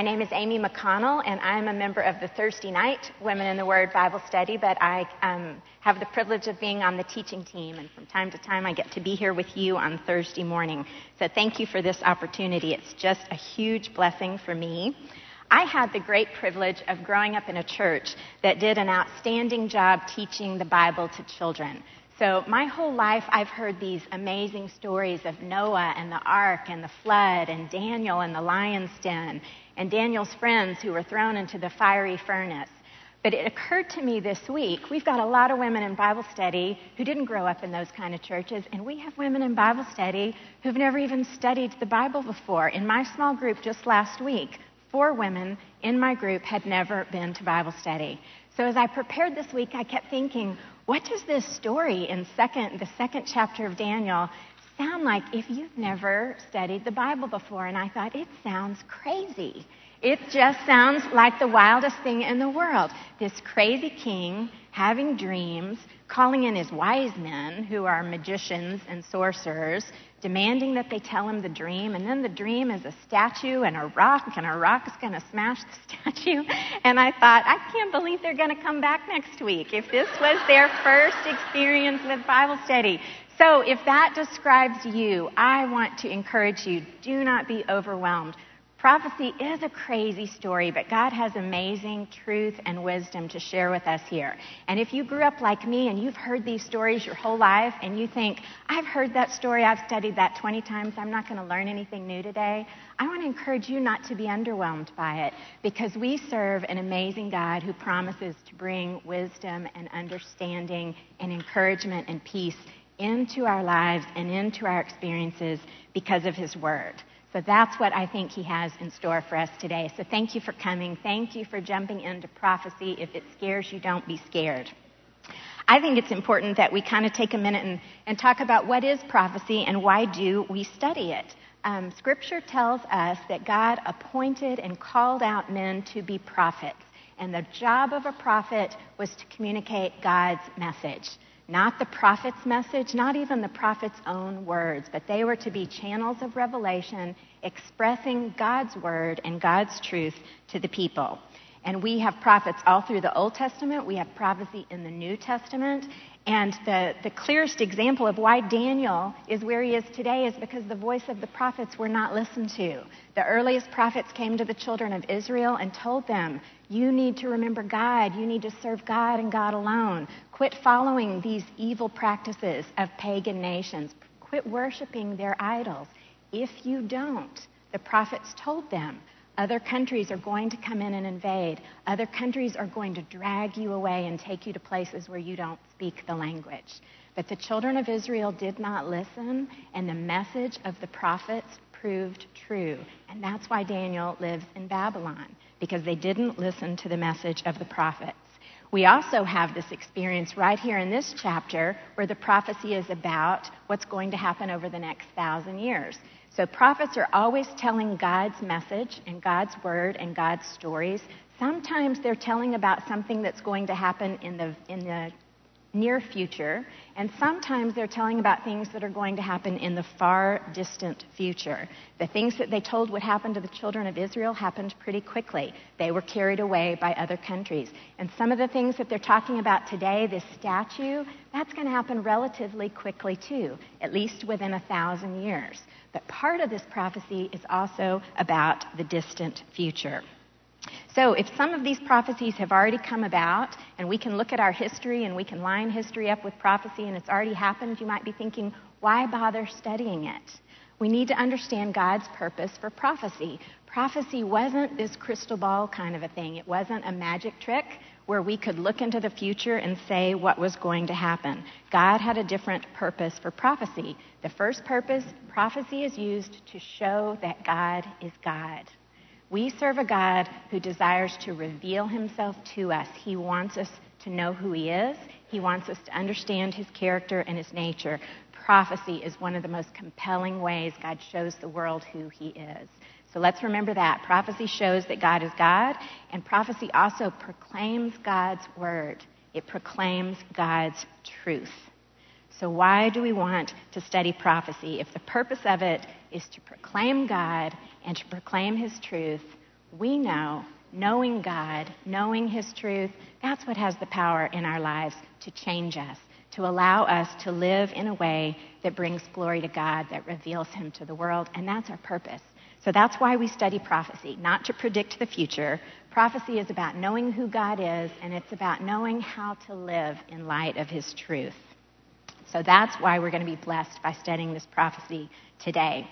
My name is Amy McConnell, and I'm a member of the Thursday Night Women in the Word Bible Study, but I um, have the privilege of being on the teaching team, and from time to time I get to be here with you on Thursday morning. So thank you for this opportunity. It's just a huge blessing for me. I had the great privilege of growing up in a church that did an outstanding job teaching the Bible to children. So, my whole life, I've heard these amazing stories of Noah and the ark and the flood and Daniel and the lion's den and Daniel's friends who were thrown into the fiery furnace. But it occurred to me this week, we've got a lot of women in Bible study who didn't grow up in those kind of churches, and we have women in Bible study who've never even studied the Bible before. In my small group just last week, four women in my group had never been to Bible study. So as I prepared this week, I kept thinking, what does this story in second, the second chapter of Daniel sound like if you've never studied the Bible before? And I thought, it sounds crazy. It just sounds like the wildest thing in the world. This crazy king having dreams, calling in his wise men, who are magicians and sorcerers, demanding that they tell him the dream. And then the dream is a statue and a rock, and a rock is going to smash the statue. And I thought, I can't believe they're going to come back next week if this was their first experience with Bible study. So if that describes you, I want to encourage you do not be overwhelmed. Prophecy is a crazy story, but God has amazing truth and wisdom to share with us here. And if you grew up like me and you've heard these stories your whole life and you think, I've heard that story, I've studied that 20 times, I'm not going to learn anything new today, I want to encourage you not to be underwhelmed by it because we serve an amazing God who promises to bring wisdom and understanding and encouragement and peace into our lives and into our experiences because of His Word. So that's what I think he has in store for us today. So thank you for coming. Thank you for jumping into prophecy. If it scares you, don't be scared. I think it's important that we kind of take a minute and, and talk about what is prophecy and why do we study it. Um, scripture tells us that God appointed and called out men to be prophets. And the job of a prophet was to communicate God's message. Not the prophet's message, not even the prophet's own words, but they were to be channels of revelation expressing God's word and God's truth to the people. And we have prophets all through the Old Testament. We have prophecy in the New Testament. And the, the clearest example of why Daniel is where he is today is because the voice of the prophets were not listened to. The earliest prophets came to the children of Israel and told them, You need to remember God. You need to serve God and God alone. Quit following these evil practices of pagan nations. Quit worshiping their idols. If you don't, the prophets told them, other countries are going to come in and invade. Other countries are going to drag you away and take you to places where you don't speak the language. But the children of Israel did not listen, and the message of the prophets proved true. And that's why Daniel lives in Babylon, because they didn't listen to the message of the prophets. We also have this experience right here in this chapter where the prophecy is about what's going to happen over the next thousand years. So prophets are always telling God's message and God's word and God's stories. Sometimes they're telling about something that's going to happen in the, in the near future, and sometimes they're telling about things that are going to happen in the far distant future. The things that they told would happen to the children of Israel happened pretty quickly. They were carried away by other countries. And some of the things that they're talking about today, this statue, that's going to happen relatively quickly too, at least within a thousand years. But part of this prophecy is also about the distant future. So, if some of these prophecies have already come about, and we can look at our history and we can line history up with prophecy and it's already happened, you might be thinking, why bother studying it? We need to understand God's purpose for prophecy. Prophecy wasn't this crystal ball kind of a thing, it wasn't a magic trick where we could look into the future and say what was going to happen. God had a different purpose for prophecy. The first purpose, prophecy is used to show that God is God. We serve a God who desires to reveal himself to us. He wants us to know who he is, he wants us to understand his character and his nature. Prophecy is one of the most compelling ways God shows the world who he is. So let's remember that. Prophecy shows that God is God, and prophecy also proclaims God's word. It proclaims God's truth. So, why do we want to study prophecy? If the purpose of it is to proclaim God and to proclaim His truth, We know, knowing God, knowing His truth, that's what has the power in our lives to change us, to allow us to live in a way that brings glory to God, that reveals Him to the world, and that's our purpose. So that's why we study prophecy, not to predict the future. Prophecy is about knowing who God is, and it's about knowing how to live in light of His truth. So that's why we're going to be blessed by studying this prophecy today.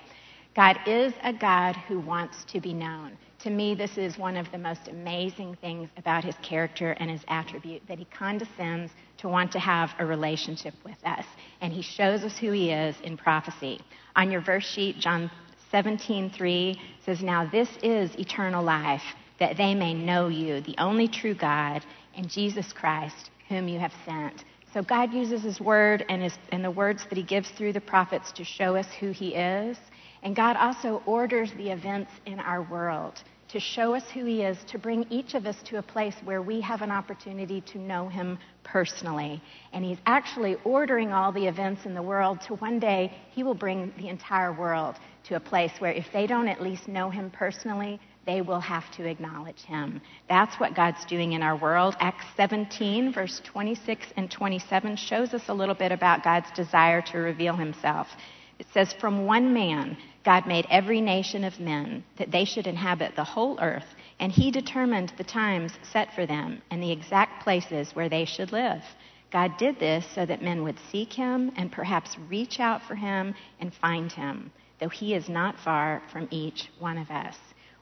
God is a God who wants to be known. To me, this is one of the most amazing things about his character and his attribute that he condescends to want to have a relationship with us. And he shows us who he is in prophecy. On your verse sheet, John 17:3 says, "Now this is eternal life, that they may know you, the only true God, and Jesus Christ, whom you have sent." So God uses his word and, his, and the words that he gives through the prophets to show us who he is. And God also orders the events in our world to show us who He is, to bring each of us to a place where we have an opportunity to know Him personally. And He's actually ordering all the events in the world to one day He will bring the entire world to a place where if they don't at least know Him personally, they will have to acknowledge Him. That's what God's doing in our world. Acts 17, verse 26 and 27 shows us a little bit about God's desire to reveal Himself. It says, From one man, God made every nation of men that they should inhabit the whole earth, and he determined the times set for them and the exact places where they should live. God did this so that men would seek him and perhaps reach out for him and find him, though he is not far from each one of us.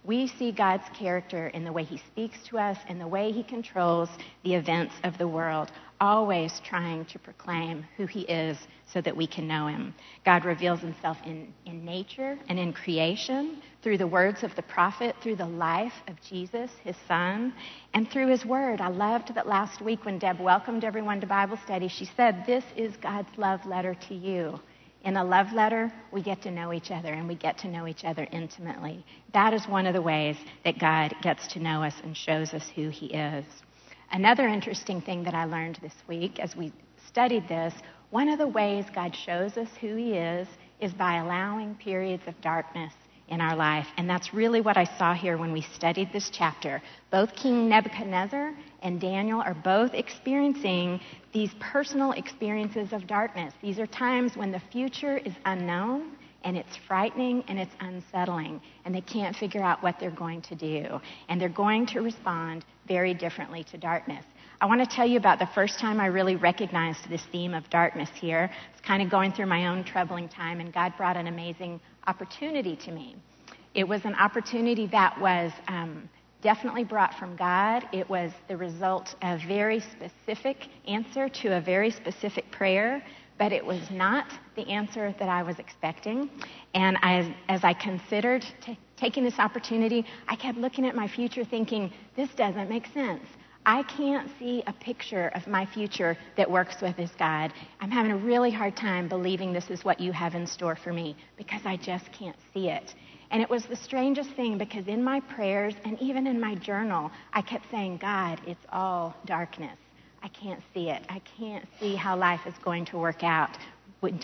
We see God's character in the way he speaks to us and the way he controls the events of the world, always trying to proclaim who he is so that we can know him. God reveals himself in, in nature and in creation, through the words of the prophet, through the life of Jesus, his son, and through his word. I loved that last week when Deb welcomed everyone to Bible study, she said, This is God's love letter to you. In a love letter, we get to know each other and we get to know each other intimately. That is one of the ways that God gets to know us and shows us who He is. Another interesting thing that I learned this week as we studied this one of the ways God shows us who He is is by allowing periods of darkness in our life. And that's really what I saw here when we studied this chapter. Both King Nebuchadnezzar and Daniel are both experiencing these personal experiences of darkness. These are times when the future is unknown and it's frightening and it's unsettling, and they can't figure out what they're going to do. And they're going to respond very differently to darkness. I want to tell you about the first time I really recognized this theme of darkness here. It's kind of going through my own troubling time, and God brought an amazing opportunity to me. It was an opportunity that was um, definitely brought from God. It was the result of a very specific answer to a very specific prayer, but it was not the answer that I was expecting. And as, as I considered t- taking this opportunity, I kept looking at my future thinking, this doesn't make sense. I can't see a picture of my future that works with this God. I'm having a really hard time believing this is what you have in store for me because I just can't see it. And it was the strangest thing because in my prayers and even in my journal, I kept saying, God, it's all darkness. I can't see it. I can't see how life is going to work out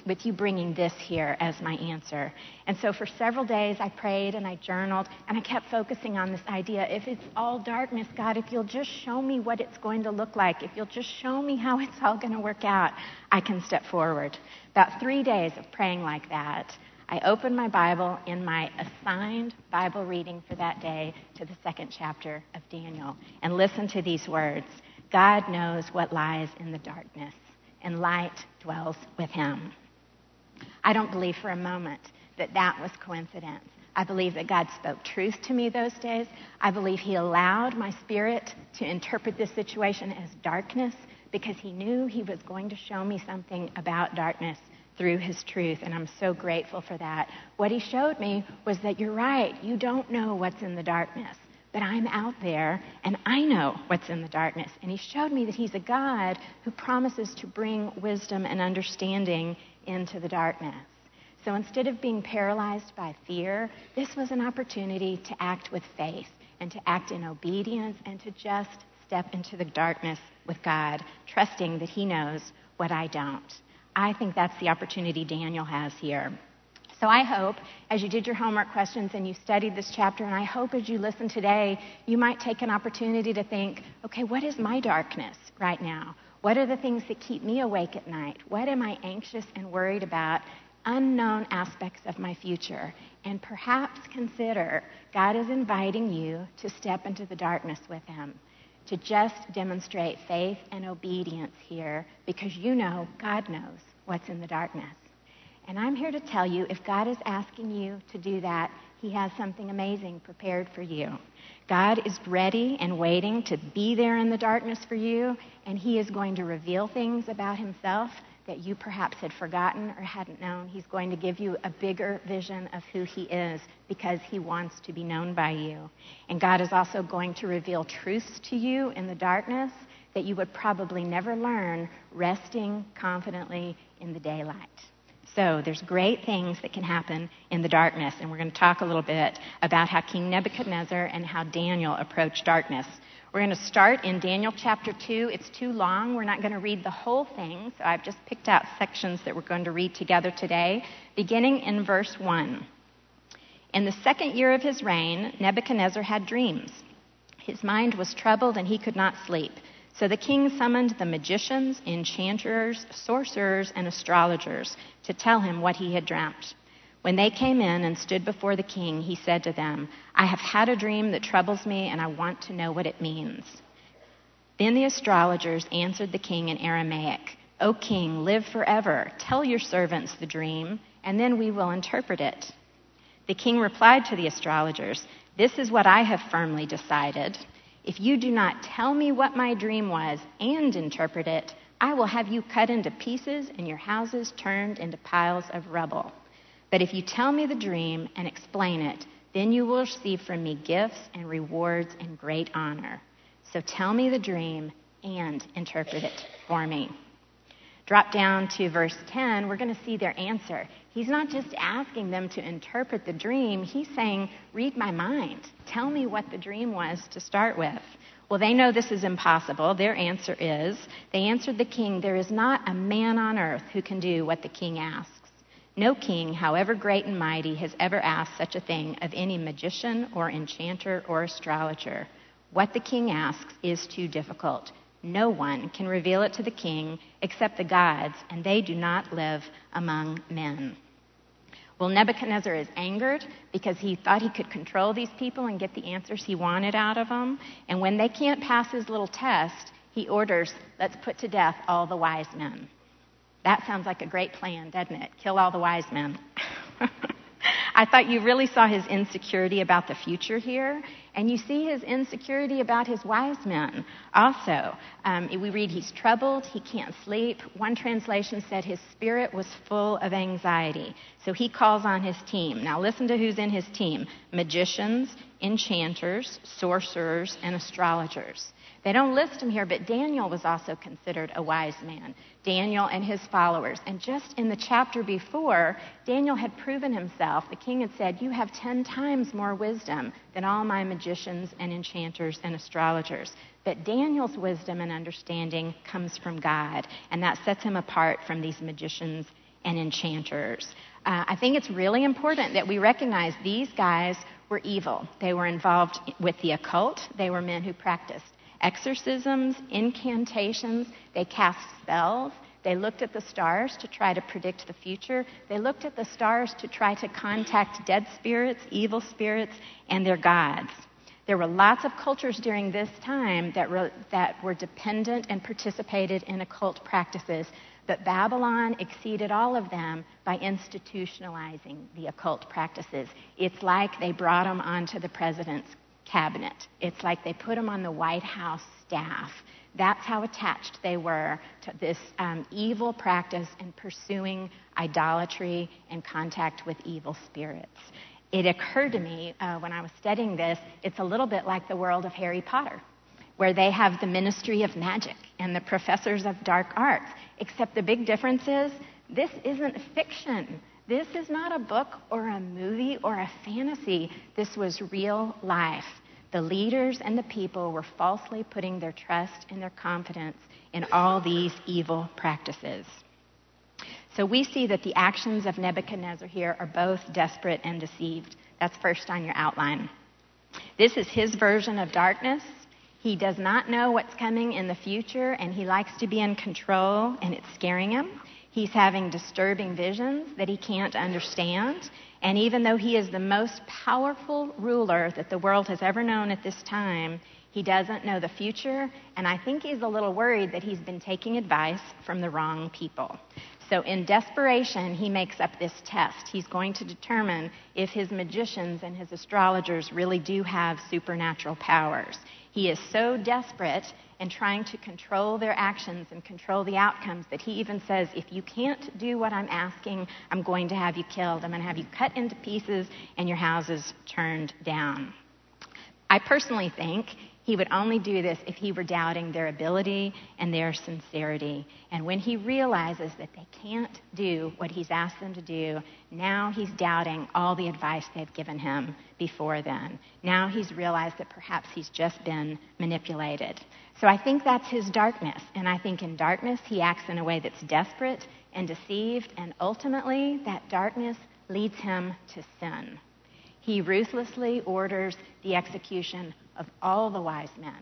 with, you bringing this here as my answer. And so for several days, I prayed and I journaled, and I kept focusing on this idea if it's all darkness, God, if you'll just show me what it's going to look like, if you'll just show me how it's all going to work out, I can step forward. About three days of praying like that, I opened my Bible in my assigned Bible reading for that day to the second chapter of Daniel and listened to these words God knows what lies in the darkness and light dwells with him. I don't believe for a moment that that was coincidence. I believe that God spoke truth to me those days. I believe He allowed my spirit to interpret this situation as darkness because He knew He was going to show me something about darkness through His truth, and I'm so grateful for that. What He showed me was that you're right, you don't know what's in the darkness. But I'm out there and I know what's in the darkness. And he showed me that he's a God who promises to bring wisdom and understanding into the darkness. So instead of being paralyzed by fear, this was an opportunity to act with faith and to act in obedience and to just step into the darkness with God, trusting that he knows what I don't. I think that's the opportunity Daniel has here. So I hope as you did your homework questions and you studied this chapter, and I hope as you listen today, you might take an opportunity to think, okay, what is my darkness right now? What are the things that keep me awake at night? What am I anxious and worried about? Unknown aspects of my future. And perhaps consider God is inviting you to step into the darkness with Him, to just demonstrate faith and obedience here because you know God knows what's in the darkness. And I'm here to tell you if God is asking you to do that, He has something amazing prepared for you. God is ready and waiting to be there in the darkness for you, and He is going to reveal things about Himself that you perhaps had forgotten or hadn't known. He's going to give you a bigger vision of who He is because He wants to be known by you. And God is also going to reveal truths to you in the darkness that you would probably never learn resting confidently in the daylight. So there's great things that can happen in the darkness, and we're going to talk a little bit about how King Nebuchadnezzar and how Daniel approached darkness. We're going to start in Daniel chapter 2. It's too long. We're not going to read the whole thing, so I've just picked out sections that we're going to read together today, beginning in verse 1. In the second year of his reign, Nebuchadnezzar had dreams. His mind was troubled and he could not sleep. So the king summoned the magicians, enchanters, sorcerers, and astrologers to tell him what he had dreamt. When they came in and stood before the king, he said to them, I have had a dream that troubles me, and I want to know what it means. Then the astrologers answered the king in Aramaic, O king, live forever. Tell your servants the dream, and then we will interpret it. The king replied to the astrologers, This is what I have firmly decided. If you do not tell me what my dream was and interpret it, I will have you cut into pieces and your houses turned into piles of rubble. But if you tell me the dream and explain it, then you will receive from me gifts and rewards and great honor. So tell me the dream and interpret it for me. Drop down to verse 10, we're going to see their answer. He's not just asking them to interpret the dream, he's saying, Read my mind. Tell me what the dream was to start with. Well, they know this is impossible. Their answer is they answered the king, There is not a man on earth who can do what the king asks. No king, however great and mighty, has ever asked such a thing of any magician or enchanter or astrologer. What the king asks is too difficult. No one can reveal it to the king except the gods, and they do not live among men. Well, Nebuchadnezzar is angered because he thought he could control these people and get the answers he wanted out of them. And when they can't pass his little test, he orders, let's put to death all the wise men. That sounds like a great plan, doesn't it? Kill all the wise men. I thought you really saw his insecurity about the future here, and you see his insecurity about his wise men also. Um, we read he's troubled, he can't sleep. One translation said his spirit was full of anxiety. So he calls on his team. Now listen to who's in his team magicians, enchanters, sorcerers, and astrologers. They don't list him here, but Daniel was also considered a wise man. Daniel and his followers. And just in the chapter before, Daniel had proven himself. The king had said, You have ten times more wisdom than all my magicians and enchanters and astrologers. But Daniel's wisdom and understanding comes from God, and that sets him apart from these magicians and enchanters. Uh, I think it's really important that we recognize these guys were evil. They were involved with the occult, they were men who practiced exorcisms, incantations, they cast spells. They looked at the stars to try to predict the future. They looked at the stars to try to contact dead spirits, evil spirits, and their gods. There were lots of cultures during this time that were, that were dependent and participated in occult practices, but Babylon exceeded all of them by institutionalizing the occult practices. It's like they brought them onto the president's cabinet. It's like they put them on the White House staff. That's how attached they were to this um, evil practice and pursuing idolatry and contact with evil spirits. It occurred to me uh, when I was studying this, it's a little bit like the world of Harry Potter, where they have the Ministry of Magic and the professors of dark arts, except the big difference is this isn't fiction. This is not a book or a movie or a fantasy. This was real life. The leaders and the people were falsely putting their trust and their confidence in all these evil practices. So we see that the actions of Nebuchadnezzar here are both desperate and deceived. That's first on your outline. This is his version of darkness. He does not know what's coming in the future, and he likes to be in control, and it's scaring him. He's having disturbing visions that he can't understand. And even though he is the most powerful ruler that the world has ever known at this time, he doesn't know the future. And I think he's a little worried that he's been taking advice from the wrong people. So, in desperation, he makes up this test. He's going to determine if his magicians and his astrologers really do have supernatural powers. He is so desperate in trying to control their actions and control the outcomes that he even says, If you can't do what I'm asking, I'm going to have you killed. I'm going to have you cut into pieces and your houses turned down. I personally think he would only do this if he were doubting their ability and their sincerity. And when he realizes that they can't do what he's asked them to do, now he's doubting all the advice they've given him before then. Now he's realized that perhaps he's just been manipulated. So I think that's his darkness. And I think in darkness, he acts in a way that's desperate and deceived. And ultimately, that darkness leads him to sin. He ruthlessly orders the execution of all the wise men,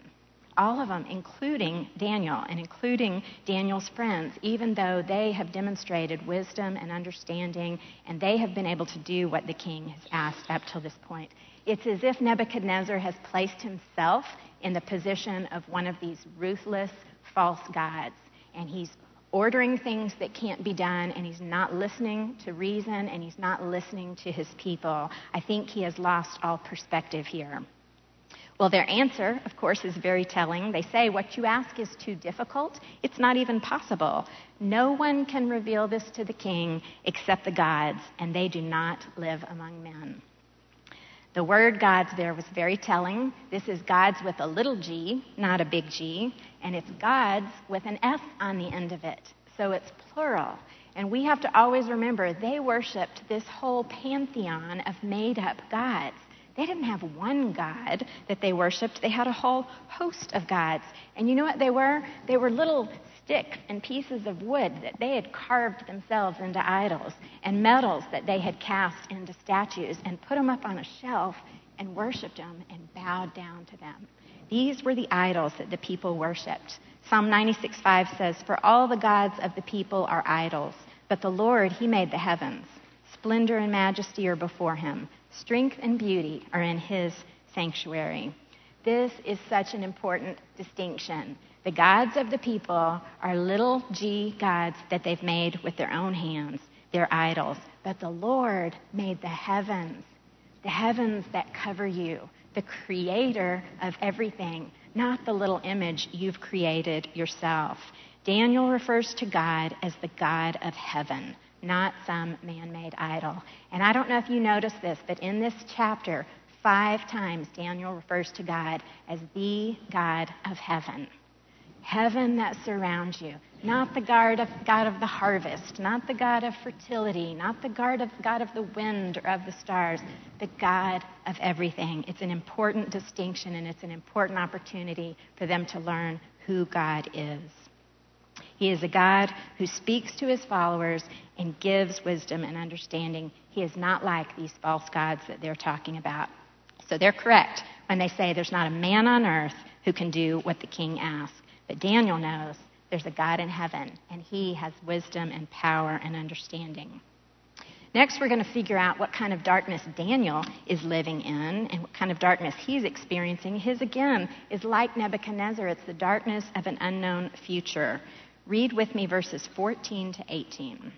all of them, including Daniel and including Daniel's friends, even though they have demonstrated wisdom and understanding and they have been able to do what the king has asked up till this point. It's as if Nebuchadnezzar has placed himself in the position of one of these ruthless false gods, and he's ordering things that can't be done, and he's not listening to reason, and he's not listening to his people. I think he has lost all perspective here. Well, their answer, of course, is very telling. They say, What you ask is too difficult. It's not even possible. No one can reveal this to the king except the gods, and they do not live among men. The word gods there was very telling. This is gods with a little g, not a big G, and it's gods with an S on the end of it. So it's plural. And we have to always remember they worshiped this whole pantheon of made up gods. They didn't have one God that they worshiped, they had a whole host of gods. And you know what they were? They were little sticks and pieces of wood that they had carved themselves into idols, and metals that they had cast into statues, and put them up on a shelf and worshiped them and bowed down to them. These were the idols that the people worshiped. Psalm 96:5 says, For all the gods of the people are idols, but the Lord, He made the heavens. Splendor and majesty are before Him. Strength and beauty are in his sanctuary. This is such an important distinction. The gods of the people are little g gods that they've made with their own hands, their idols. But the Lord made the heavens, the heavens that cover you, the creator of everything, not the little image you've created yourself. Daniel refers to God as the God of heaven, not some man made idol. And I don't know if you noticed this, but in this chapter, five times Daniel refers to God as the God of heaven. Heaven that surrounds you, not the God of, God of the harvest, not the God of fertility, not the God of, God of the wind or of the stars, the God of everything. It's an important distinction and it's an important opportunity for them to learn who God is. He is a God who speaks to his followers and gives wisdom and understanding. He is not like these false gods that they're talking about. So they're correct when they say there's not a man on earth who can do what the king asks. But Daniel knows there's a God in heaven, and he has wisdom and power and understanding. Next, we're going to figure out what kind of darkness Daniel is living in and what kind of darkness he's experiencing. His, again, is like Nebuchadnezzar. It's the darkness of an unknown future. Read with me verses 14 to 18.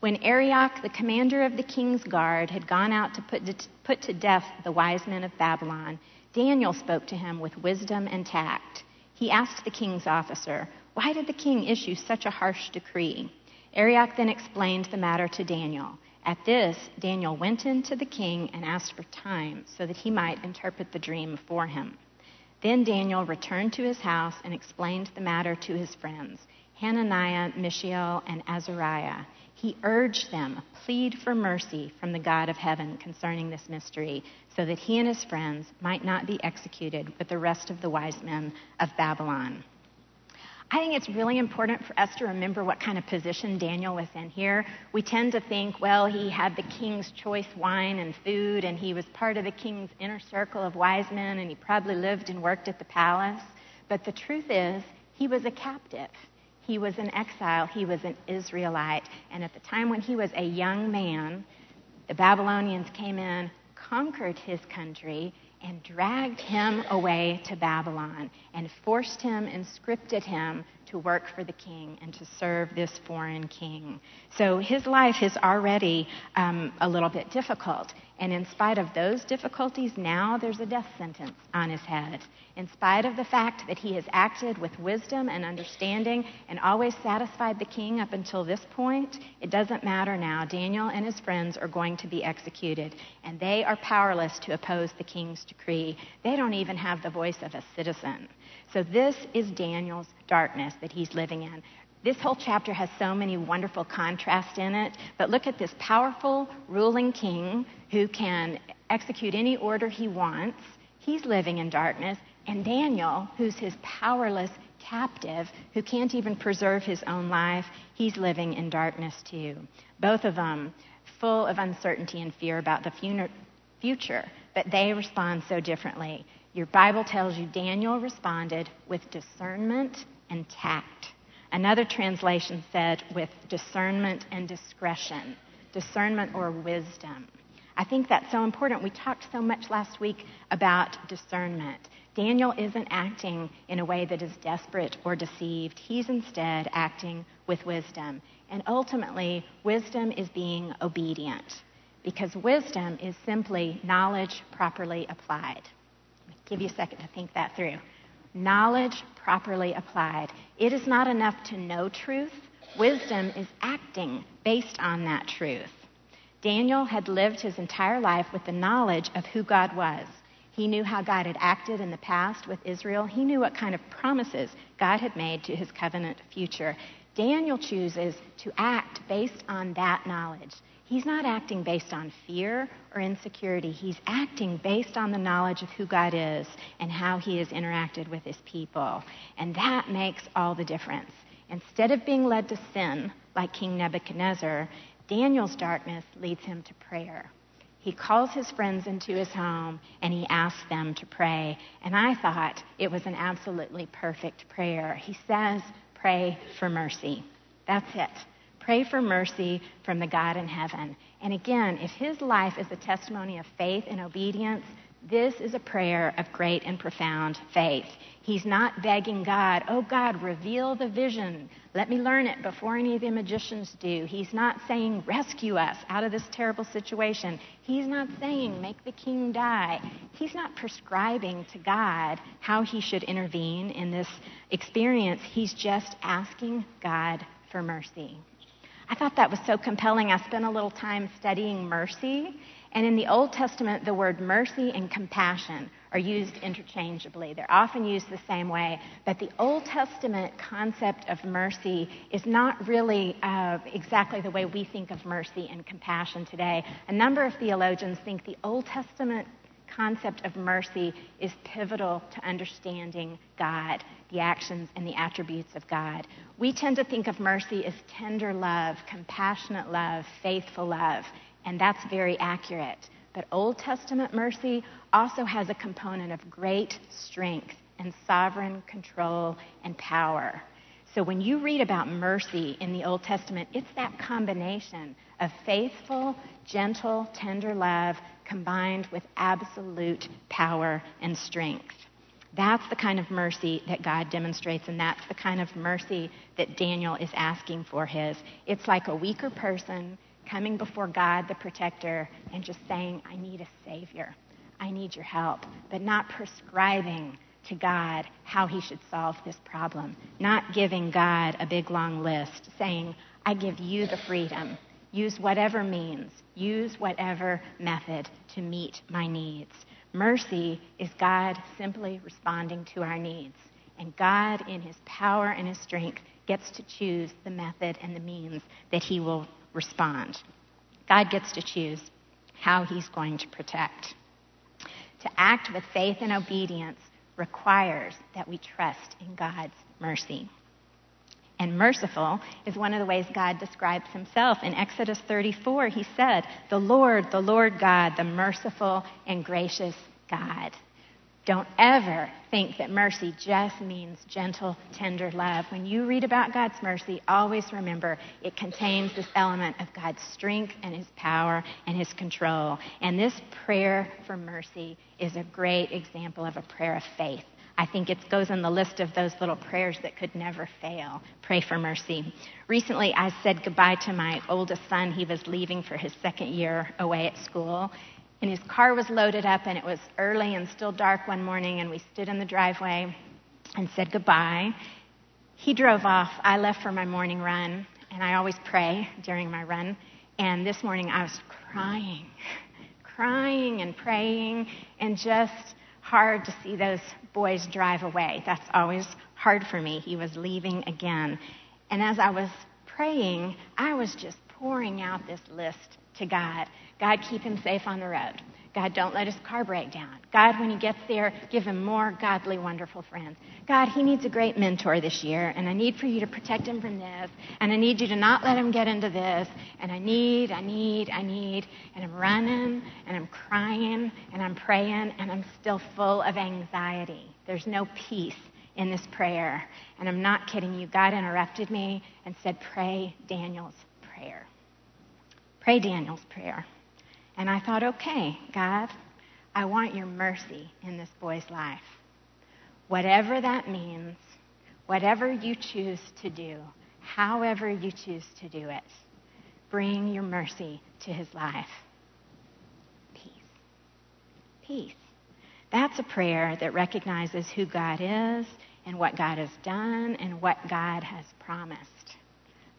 When Arioch, the commander of the king's guard, had gone out to put, to put to death the wise men of Babylon, Daniel spoke to him with wisdom and tact. He asked the king's officer, Why did the king issue such a harsh decree? Arioch then explained the matter to Daniel. At this, Daniel went in to the king and asked for time so that he might interpret the dream for him. Then Daniel returned to his house and explained the matter to his friends, Hananiah, Mishael, and Azariah. He urged them, plead for mercy from the God of heaven concerning this mystery, so that he and his friends might not be executed with the rest of the wise men of Babylon. I think it's really important for us to remember what kind of position Daniel was in here. We tend to think, well, he had the king's choice wine and food, and he was part of the king's inner circle of wise men, and he probably lived and worked at the palace. But the truth is, he was a captive. He was an exile. He was an Israelite. And at the time when he was a young man, the Babylonians came in, conquered his country, and dragged him away to Babylon and forced him and scripted him to work for the king and to serve this foreign king. So his life is already um, a little bit difficult. And in spite of those difficulties, now there's a death sentence on his head. In spite of the fact that he has acted with wisdom and understanding and always satisfied the king up until this point, it doesn't matter now. Daniel and his friends are going to be executed, and they are powerless to oppose the king's decree. They don't even have the voice of a citizen. So, this is Daniel's darkness that he's living in. This whole chapter has so many wonderful contrasts in it, but look at this powerful ruling king who can execute any order he wants. He's living in darkness. And Daniel, who's his powerless captive, who can't even preserve his own life, he's living in darkness too. Both of them full of uncertainty and fear about the future, but they respond so differently. Your Bible tells you Daniel responded with discernment and tact. Another translation said with discernment and discretion, discernment or wisdom. I think that's so important. We talked so much last week about discernment. Daniel isn't acting in a way that is desperate or deceived. He's instead acting with wisdom. And ultimately, wisdom is being obedient because wisdom is simply knowledge properly applied. Give you a second to think that through. Knowledge properly applied. It is not enough to know truth, wisdom is acting based on that truth. Daniel had lived his entire life with the knowledge of who God was. He knew how God had acted in the past with Israel. He knew what kind of promises God had made to his covenant future. Daniel chooses to act based on that knowledge. He's not acting based on fear or insecurity. He's acting based on the knowledge of who God is and how he has interacted with his people. And that makes all the difference. Instead of being led to sin like King Nebuchadnezzar, Daniel's darkness leads him to prayer. He calls his friends into his home and he asks them to pray. And I thought it was an absolutely perfect prayer. He says, Pray for mercy. That's it. Pray for mercy from the God in heaven. And again, if his life is a testimony of faith and obedience, this is a prayer of great and profound faith. He's not begging God, oh God, reveal the vision. Let me learn it before any of the magicians do. He's not saying, rescue us out of this terrible situation. He's not saying, make the king die. He's not prescribing to God how he should intervene in this experience. He's just asking God for mercy. I thought that was so compelling. I spent a little time studying mercy and in the Old Testament, the word mercy and compassion are used interchangeably. They're often used the same way, but the Old Testament concept of mercy is not really uh, exactly the way we think of mercy and compassion today. A number of theologians think the Old Testament concept of mercy is pivotal to understanding God, the actions and the attributes of God. We tend to think of mercy as tender love, compassionate love, faithful love and that's very accurate. But Old Testament mercy also has a component of great strength and sovereign control and power. So when you read about mercy in the Old Testament, it's that combination of faithful, gentle, tender love combined with absolute power and strength. That's the kind of mercy that God demonstrates, and that's the kind of mercy that Daniel is asking for his. It's like a weaker person coming before God, the protector, and just saying, I need a Savior. I need your help, but not prescribing to God how he should solve this problem, not giving God a big long list, saying, I give you the freedom. Use whatever means, use whatever method to meet my needs. Mercy is God simply responding to our needs. And God, in his power and his strength, gets to choose the method and the means that he will respond. God gets to choose how he's going to protect. To act with faith and obedience requires that we trust in God's mercy. And merciful is one of the ways God describes himself. In Exodus 34, he said, The Lord, the Lord God, the merciful and gracious God. Don't ever think that mercy just means gentle, tender love. When you read about God's mercy, always remember it contains this element of God's strength and His power and His control. And this prayer for mercy is a great example of a prayer of faith. I think it goes on the list of those little prayers that could never fail. Pray for mercy. Recently, I said goodbye to my oldest son. He was leaving for his second year away at school. And his car was loaded up, and it was early and still dark one morning, and we stood in the driveway and said goodbye. He drove off. I left for my morning run, and I always pray during my run. And this morning I was crying, crying and praying, and just hard to see those boys drive away. That's always hard for me. He was leaving again. And as I was praying, I was just pouring out this list to God. God, keep him safe on the road. God, don't let his car break down. God, when he gets there, give him more godly, wonderful friends. God, he needs a great mentor this year, and I need for you to protect him from this, and I need you to not let him get into this, and I need, I need, I need, and I'm running, and I'm crying, and I'm praying, and I'm still full of anxiety. There's no peace in this prayer. And I'm not kidding you. God interrupted me and said, Pray Daniel's prayer. Pray Daniel's prayer. And I thought, okay, God, I want your mercy in this boy's life. Whatever that means, whatever you choose to do, however you choose to do it, bring your mercy to his life. Peace. Peace. That's a prayer that recognizes who God is and what God has done and what God has promised.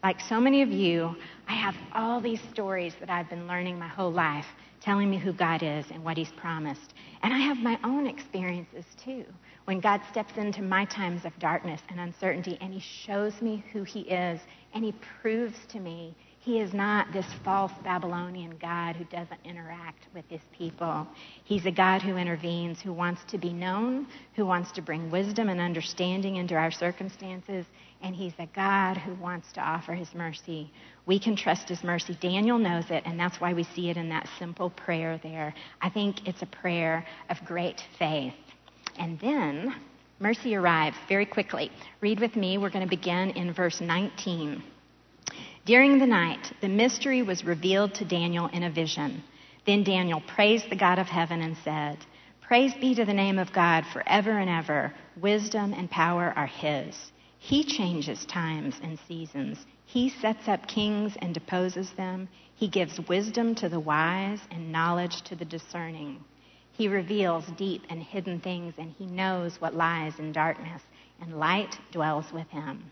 Like so many of you, I have all these stories that I've been learning my whole life, telling me who God is and what He's promised. And I have my own experiences too. When God steps into my times of darkness and uncertainty and He shows me who He is and He proves to me he is not this false Babylonian God who doesn't interact with his people. He's a God who intervenes, who wants to be known, who wants to bring wisdom and understanding into our circumstances, and he's a God who wants to offer his mercy. We can trust his mercy. Daniel knows it, and that's why we see it in that simple prayer there. I think it's a prayer of great faith. And then mercy arrives very quickly. Read with me. We're going to begin in verse 19. During the night, the mystery was revealed to Daniel in a vision. Then Daniel praised the God of heaven and said, Praise be to the name of God forever and ever. Wisdom and power are his. He changes times and seasons. He sets up kings and deposes them. He gives wisdom to the wise and knowledge to the discerning. He reveals deep and hidden things, and he knows what lies in darkness, and light dwells with him.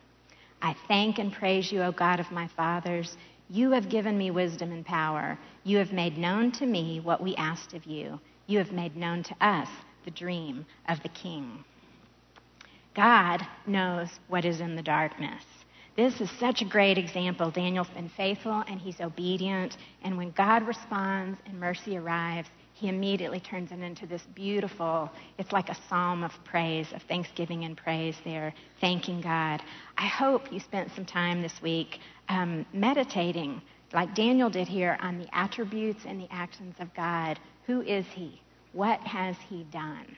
I thank and praise you, O God of my fathers. You have given me wisdom and power. You have made known to me what we asked of you. You have made known to us the dream of the king. God knows what is in the darkness. This is such a great example. Daniel's been faithful and he's obedient. And when God responds and mercy arrives, he immediately turns it into this beautiful, it's like a psalm of praise, of thanksgiving and praise there, thanking God. I hope you spent some time this week um, meditating, like Daniel did here, on the attributes and the actions of God. Who is He? What has He done?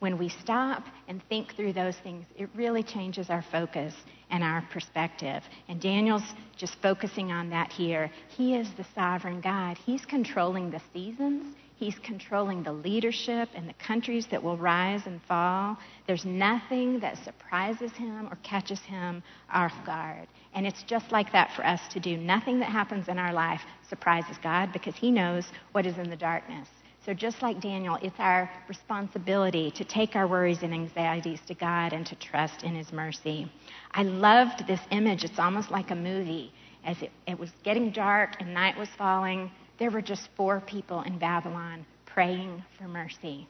When we stop and think through those things, it really changes our focus and our perspective. And Daniel's just focusing on that here. He is the sovereign God, He's controlling the seasons. He's controlling the leadership and the countries that will rise and fall. There's nothing that surprises him or catches him off guard. And it's just like that for us to do. Nothing that happens in our life surprises God because he knows what is in the darkness. So, just like Daniel, it's our responsibility to take our worries and anxieties to God and to trust in His mercy. I loved this image. It's almost like a movie. As it, it was getting dark and night was falling, there were just four people in Babylon praying for mercy.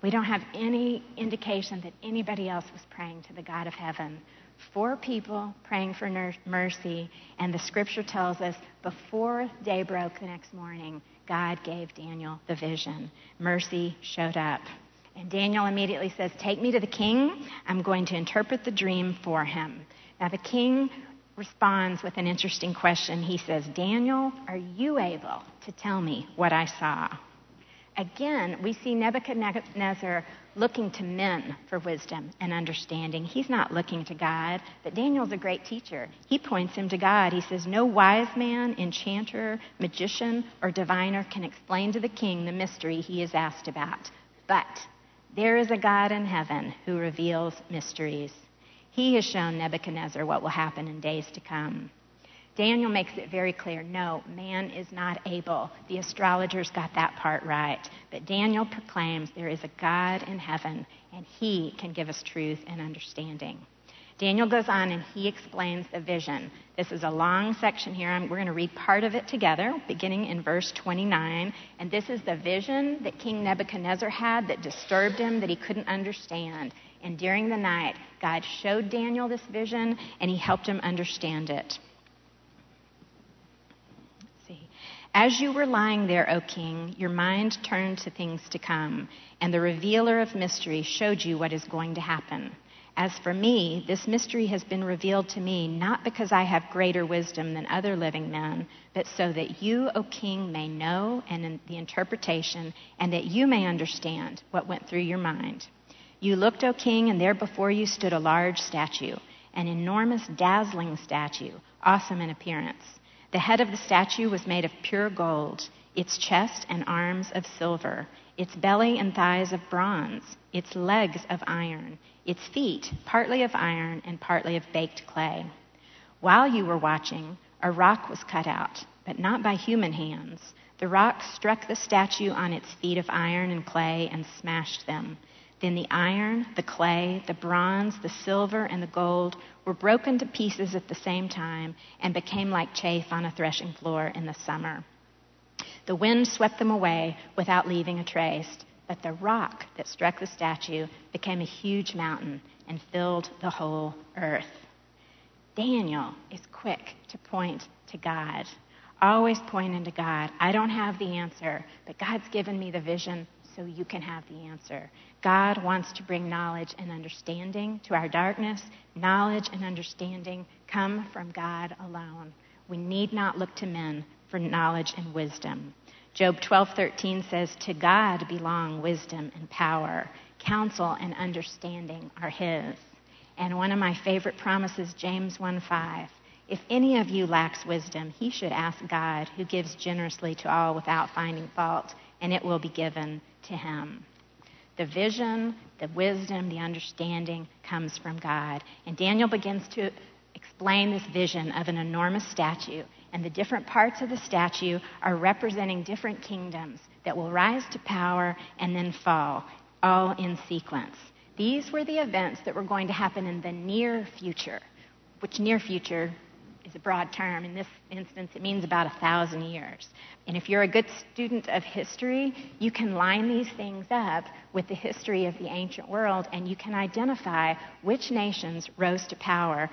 We don't have any indication that anybody else was praying to the God of heaven. Four people praying for mercy, and the scripture tells us before day broke the next morning, God gave Daniel the vision. Mercy showed up. And Daniel immediately says, Take me to the king. I'm going to interpret the dream for him. Now, the king responds with an interesting question. He says, Daniel, are you able to tell me what I saw? Again, we see Nebuchadnezzar looking to men for wisdom and understanding. He's not looking to God, but Daniel's a great teacher. He points him to God. He says, No wise man, enchanter, magician, or diviner can explain to the king the mystery he is asked about. But there is a God in heaven who reveals mysteries. He has shown Nebuchadnezzar what will happen in days to come. Daniel makes it very clear no, man is not able. The astrologers got that part right. But Daniel proclaims there is a God in heaven, and he can give us truth and understanding. Daniel goes on and he explains the vision. This is a long section here. we're going to read part of it together, beginning in verse 29. And this is the vision that King Nebuchadnezzar had that disturbed him, that he couldn't understand. And during the night, God showed Daniel this vision and he helped him understand it. As you were lying there, O king, your mind turned to things to come, and the revealer of mystery showed you what is going to happen. As for me, this mystery has been revealed to me not because I have greater wisdom than other living men, but so that you, O king, may know and the interpretation, and that you may understand what went through your mind. You looked, O king, and there before you stood a large statue, an enormous, dazzling statue, awesome in appearance. The head of the statue was made of pure gold, its chest and arms of silver, its belly and thighs of bronze, its legs of iron, its feet partly of iron and partly of baked clay. While you were watching, a rock was cut out, but not by human hands. The rock struck the statue on its feet of iron and clay and smashed them. Then the iron, the clay, the bronze, the silver, and the gold were broken to pieces at the same time and became like chaff on a threshing floor in the summer. The wind swept them away without leaving a trace, but the rock that struck the statue became a huge mountain and filled the whole earth. Daniel is quick to point to God, always pointing to God. I don't have the answer, but God's given me the vision so you can have the answer. God wants to bring knowledge and understanding to our darkness. Knowledge and understanding come from God alone. We need not look to men for knowledge and wisdom. Job 12:13 says, "To God belong wisdom and power. Counsel and understanding are his." And one of my favorite promises, James 1:5, if any of you lacks wisdom, he should ask God, who gives generously to all without finding fault, and it will be given to him. The vision, the wisdom, the understanding comes from God. And Daniel begins to explain this vision of an enormous statue. And the different parts of the statue are representing different kingdoms that will rise to power and then fall, all in sequence. These were the events that were going to happen in the near future, which near future is a broad term. In this instance, it means about a thousand years. And if you're a good student of history, you can line these things up with the history of the ancient world and you can identify which nations rose to power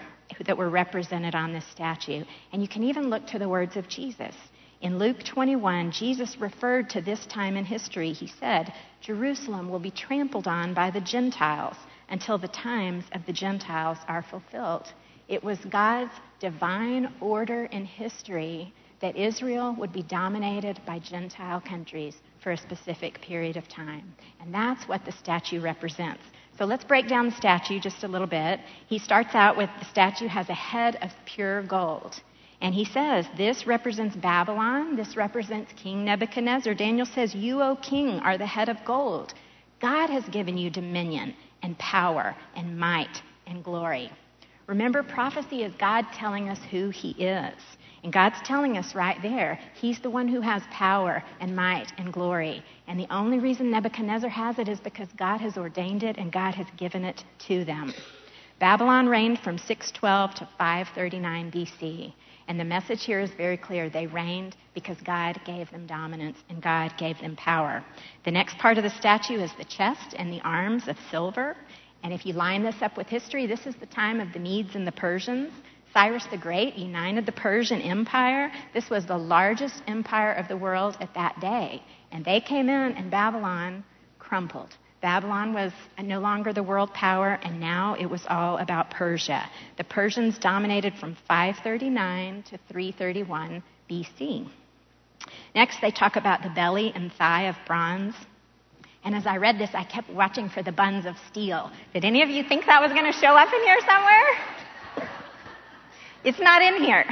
that were represented on this statue. And you can even look to the words of Jesus. In Luke 21, Jesus referred to this time in history. He said, Jerusalem will be trampled on by the Gentiles until the times of the Gentiles are fulfilled. It was God's divine order in history that Israel would be dominated by Gentile countries for a specific period of time. And that's what the statue represents. So let's break down the statue just a little bit. He starts out with the statue has a head of pure gold. And he says, This represents Babylon. This represents King Nebuchadnezzar. Daniel says, You, O king, are the head of gold. God has given you dominion and power and might and glory. Remember, prophecy is God telling us who He is. And God's telling us right there, He's the one who has power and might and glory. And the only reason Nebuchadnezzar has it is because God has ordained it and God has given it to them. Babylon reigned from 612 to 539 BC. And the message here is very clear. They reigned because God gave them dominance and God gave them power. The next part of the statue is the chest and the arms of silver. And if you line this up with history, this is the time of the Medes and the Persians. Cyrus the Great united the Persian Empire. This was the largest empire of the world at that day. And they came in, and Babylon crumpled. Babylon was no longer the world power, and now it was all about Persia. The Persians dominated from 539 to 331 BC. Next, they talk about the belly and thigh of bronze. And as I read this, I kept watching for the buns of steel. Did any of you think that was going to show up in here somewhere? It's not in here.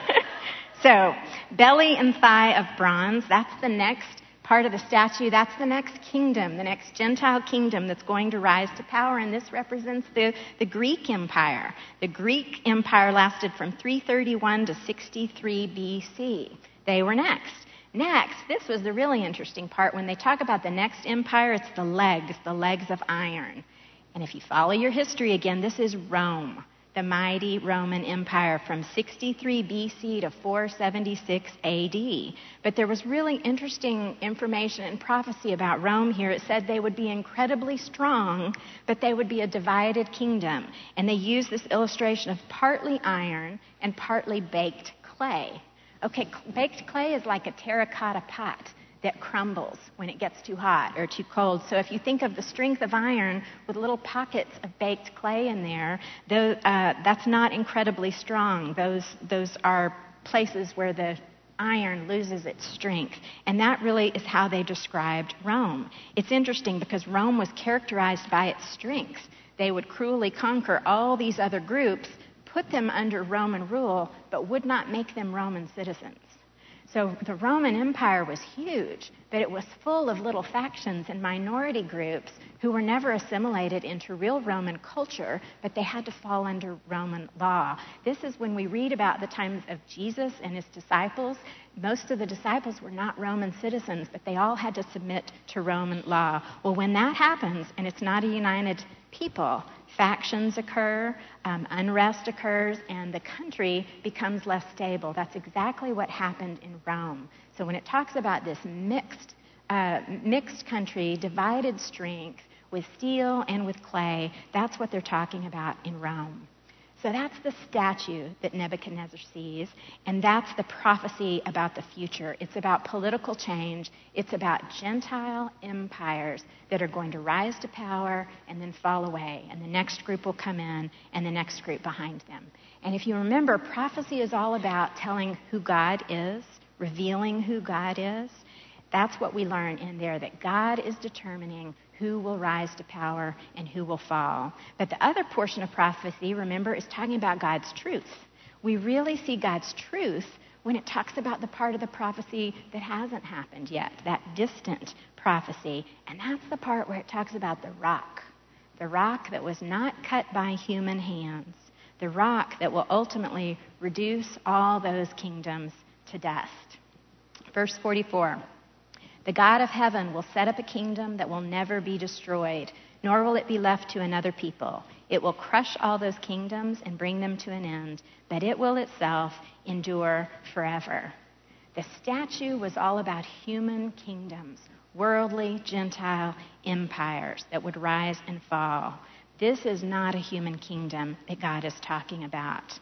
so, belly and thigh of bronze, that's the next part of the statue. That's the next kingdom, the next Gentile kingdom that's going to rise to power. And this represents the, the Greek Empire. The Greek Empire lasted from 331 to 63 BC. They were next. Next, this was the really interesting part. When they talk about the next empire, it's the legs, the legs of iron. And if you follow your history again, this is Rome, the mighty Roman Empire from 63 BC to 476 AD. But there was really interesting information and prophecy about Rome here. It said they would be incredibly strong, but they would be a divided kingdom. And they used this illustration of partly iron and partly baked clay. Okay, baked clay is like a terracotta pot that crumbles when it gets too hot or too cold. So if you think of the strength of iron with little pockets of baked clay in there, those, uh, that's not incredibly strong. Those, those are places where the iron loses its strength. And that really is how they described Rome. It's interesting because Rome was characterized by its strength. They would cruelly conquer all these other groups put them under Roman rule, but would not make them Roman citizens. So the Roman Empire was huge, but it was full of little factions and minority groups who were never assimilated into real Roman culture, but they had to fall under Roman law. This is when we read about the times of Jesus and his disciples. Most of the disciples were not Roman citizens, but they all had to submit to Roman law. Well, when that happens and it's not a united people, factions occur, um, unrest occurs, and the country becomes less stable. That's exactly what happened in Rome. So when it talks about this mixed, uh, mixed country, divided strength with steel and with clay, that's what they're talking about in Rome. So that's the statue that Nebuchadnezzar sees, and that's the prophecy about the future. It's about political change, it's about Gentile empires that are going to rise to power and then fall away, and the next group will come in, and the next group behind them. And if you remember, prophecy is all about telling who God is, revealing who God is. That's what we learn in there that God is determining who will rise to power and who will fall. But the other portion of prophecy, remember, is talking about God's truth. We really see God's truth when it talks about the part of the prophecy that hasn't happened yet, that distant prophecy. And that's the part where it talks about the rock, the rock that was not cut by human hands, the rock that will ultimately reduce all those kingdoms to dust. Verse 44. The God of heaven will set up a kingdom that will never be destroyed, nor will it be left to another people. It will crush all those kingdoms and bring them to an end, but it will itself endure forever. The statue was all about human kingdoms, worldly Gentile empires that would rise and fall. This is not a human kingdom that God is talking about.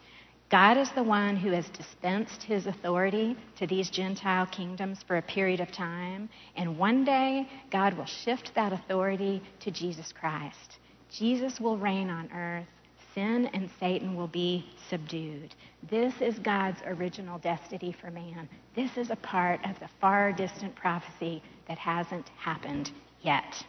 God is the one who has dispensed his authority to these Gentile kingdoms for a period of time. And one day, God will shift that authority to Jesus Christ. Jesus will reign on earth. Sin and Satan will be subdued. This is God's original destiny for man. This is a part of the far distant prophecy that hasn't happened yet.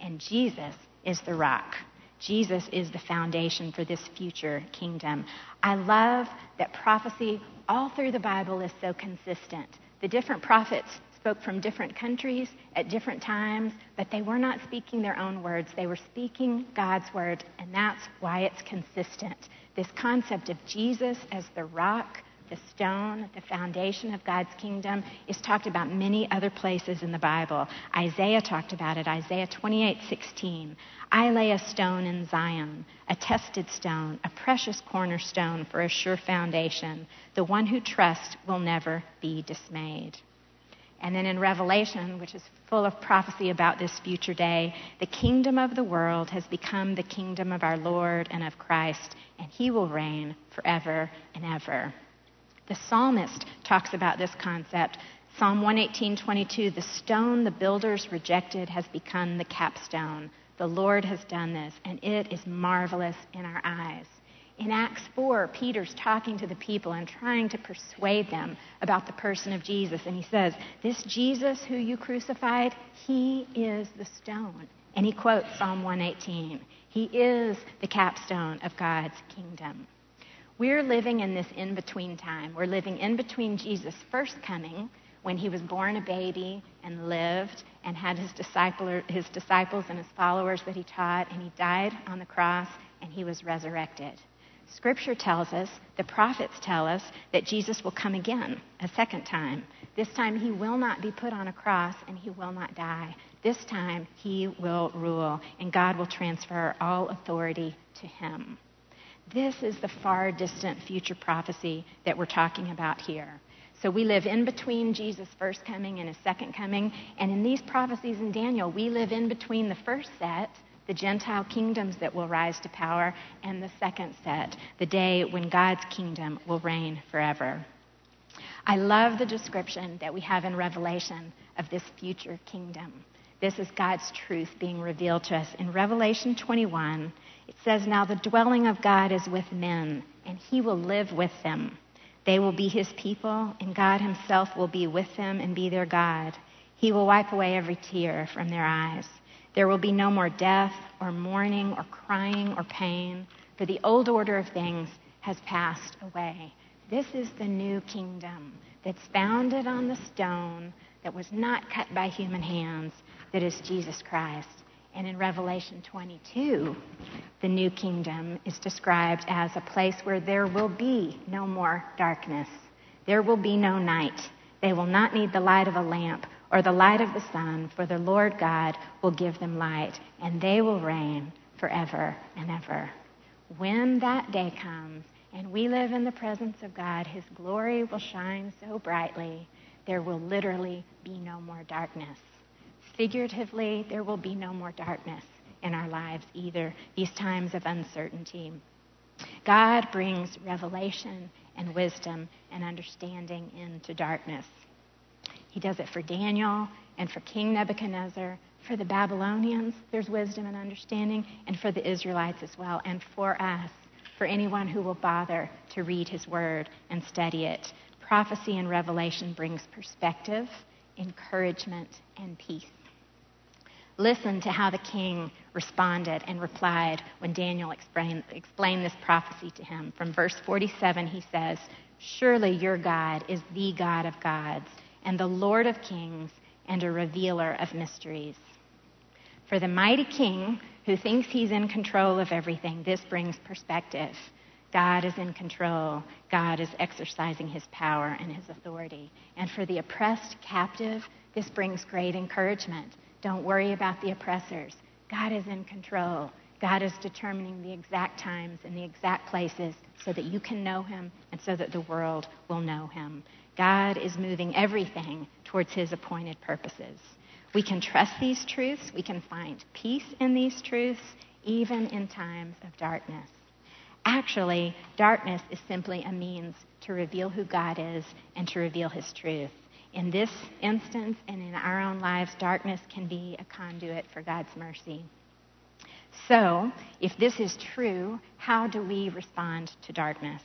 And Jesus is the rock. Jesus is the foundation for this future kingdom. I love that prophecy all through the Bible is so consistent. The different prophets spoke from different countries at different times, but they were not speaking their own words. They were speaking God's word, and that's why it's consistent. This concept of Jesus as the rock the stone, the foundation of God's kingdom, is talked about many other places in the Bible. Isaiah talked about it, Isaiah 28:16. I lay a stone in Zion, a tested stone, a precious cornerstone for a sure foundation. The one who trusts will never be dismayed. And then in Revelation, which is full of prophecy about this future day, the kingdom of the world has become the kingdom of our Lord and of Christ, and he will reign forever and ever. The psalmist talks about this concept. Psalm 118:22 The stone the builders rejected has become the capstone. The Lord has done this, and it is marvelous in our eyes. In Acts 4, Peter's talking to the people and trying to persuade them about the person of Jesus. And he says, This Jesus who you crucified, he is the stone. And he quotes Psalm 118. He is the capstone of God's kingdom. We're living in this in between time. We're living in between Jesus' first coming, when he was born a baby and lived and had his, disciple, his disciples and his followers that he taught, and he died on the cross and he was resurrected. Scripture tells us, the prophets tell us, that Jesus will come again a second time. This time he will not be put on a cross and he will not die. This time he will rule and God will transfer all authority to him. This is the far distant future prophecy that we're talking about here. So we live in between Jesus' first coming and his second coming. And in these prophecies in Daniel, we live in between the first set the Gentile kingdoms that will rise to power, and the second set, the day when God's kingdom will reign forever. I love the description that we have in Revelation of this future kingdom. This is God's truth being revealed to us. In Revelation 21, it says, Now the dwelling of God is with men, and he will live with them. They will be his people, and God himself will be with them and be their God. He will wipe away every tear from their eyes. There will be no more death or mourning or crying or pain, for the old order of things has passed away. This is the new kingdom that's founded on the stone that was not cut by human hands, that is Jesus Christ. And in Revelation 22, the new kingdom is described as a place where there will be no more darkness. There will be no night. They will not need the light of a lamp or the light of the sun, for the Lord God will give them light, and they will reign forever and ever. When that day comes and we live in the presence of God, His glory will shine so brightly, there will literally be no more darkness. Figuratively, there will be no more darkness in our lives either, these times of uncertainty. God brings revelation and wisdom and understanding into darkness. He does it for Daniel and for King Nebuchadnezzar. For the Babylonians, there's wisdom and understanding, and for the Israelites as well, and for us, for anyone who will bother to read his word and study it. Prophecy and revelation brings perspective, encouragement, and peace. Listen to how the king responded and replied when Daniel explained, explained, this prophecy to him. From verse 47, he says, Surely your God is the God of gods and the Lord of kings and a revealer of mysteries. For the mighty king who thinks he's in control of everything, this brings perspective. God is in control. God is exercising his power and his authority. And for the oppressed captive, this brings great encouragement. Don't worry about the oppressors. God is in control. God is determining the exact times and the exact places so that you can know him and so that the world will know him. God is moving everything towards his appointed purposes. We can trust these truths. We can find peace in these truths, even in times of darkness. Actually, darkness is simply a means to reveal who God is and to reveal his truth. In this instance and in our own lives, darkness can be a conduit for God's mercy. So, if this is true, how do we respond to darkness?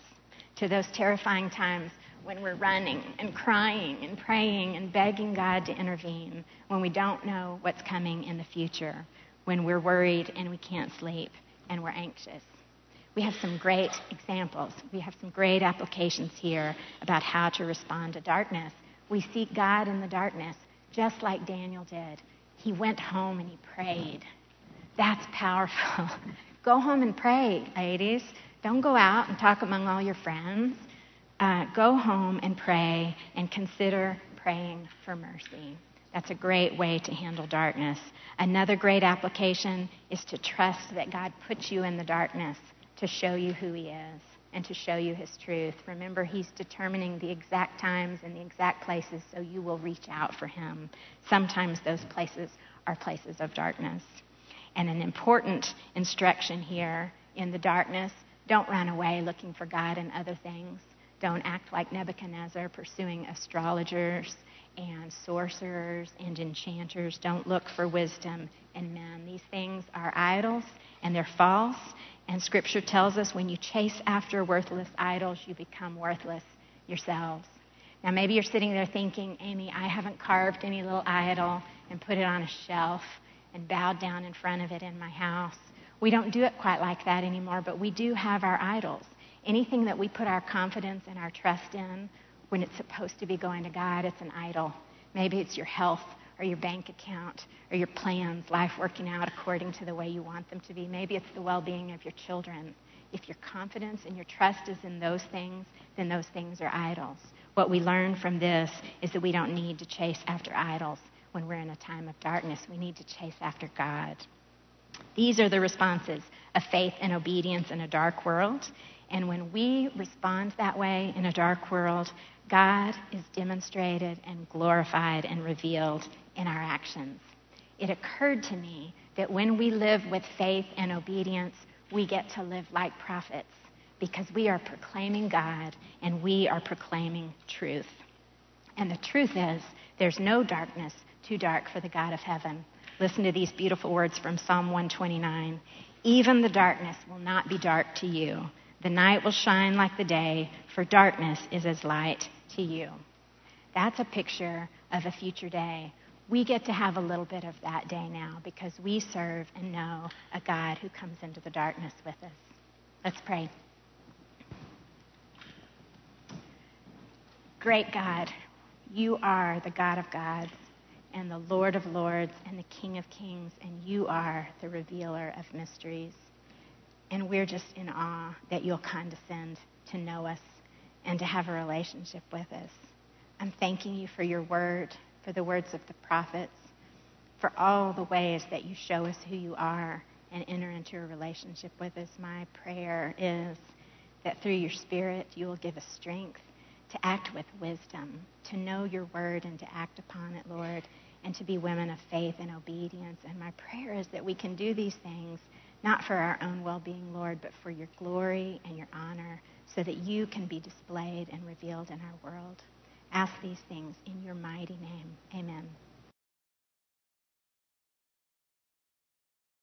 To those terrifying times when we're running and crying and praying and begging God to intervene, when we don't know what's coming in the future, when we're worried and we can't sleep and we're anxious. We have some great examples. We have some great applications here about how to respond to darkness. We seek God in the darkness, just like Daniel did. He went home and he prayed. That's powerful. go home and pray, ladies. Don't go out and talk among all your friends uh, go home and pray and consider praying for mercy. That's a great way to handle darkness. Another great application is to trust that God puts you in the darkness to show you who He is and to show you His truth. Remember, He's determining the exact times and the exact places so you will reach out for Him. Sometimes those places are places of darkness. And an important instruction here in the darkness don't run away looking for God in other things. Don't act like Nebuchadnezzar pursuing astrologers and sorcerers and enchanters don't look for wisdom in men. These things are idols and they're false. And Scripture tells us when you chase after worthless idols, you become worthless yourselves. Now, maybe you're sitting there thinking, Amy, I haven't carved any little idol and put it on a shelf and bowed down in front of it in my house. We don't do it quite like that anymore, but we do have our idols. Anything that we put our confidence and our trust in when it's supposed to be going to God, it's an idol. Maybe it's your health or your bank account or your plans, life working out according to the way you want them to be. Maybe it's the well being of your children. If your confidence and your trust is in those things, then those things are idols. What we learn from this is that we don't need to chase after idols when we're in a time of darkness. We need to chase after God. These are the responses of faith and obedience in a dark world. And when we respond that way in a dark world, God is demonstrated and glorified and revealed in our actions. It occurred to me that when we live with faith and obedience, we get to live like prophets because we are proclaiming God and we are proclaiming truth. And the truth is, there's no darkness too dark for the God of heaven. Listen to these beautiful words from Psalm 129. Even the darkness will not be dark to you. The night will shine like the day, for darkness is as light to you. That's a picture of a future day. We get to have a little bit of that day now because we serve and know a God who comes into the darkness with us. Let's pray. Great God, you are the God of gods and the Lord of lords and the King of kings, and you are the revealer of mysteries. And we're just in awe that you'll condescend to know us and to have a relationship with us. I'm thanking you for your word, for the words of the prophets, for all the ways that you show us who you are and enter into a relationship with us. My prayer is that through your Spirit, you will give us strength to act with wisdom, to know your word and to act upon it, Lord, and to be women of faith and obedience. And my prayer is that we can do these things not for our own well being, Lord, but for your glory and your honor, so that you can be displayed and revealed in our world. Ask these things in your mighty name. Amen.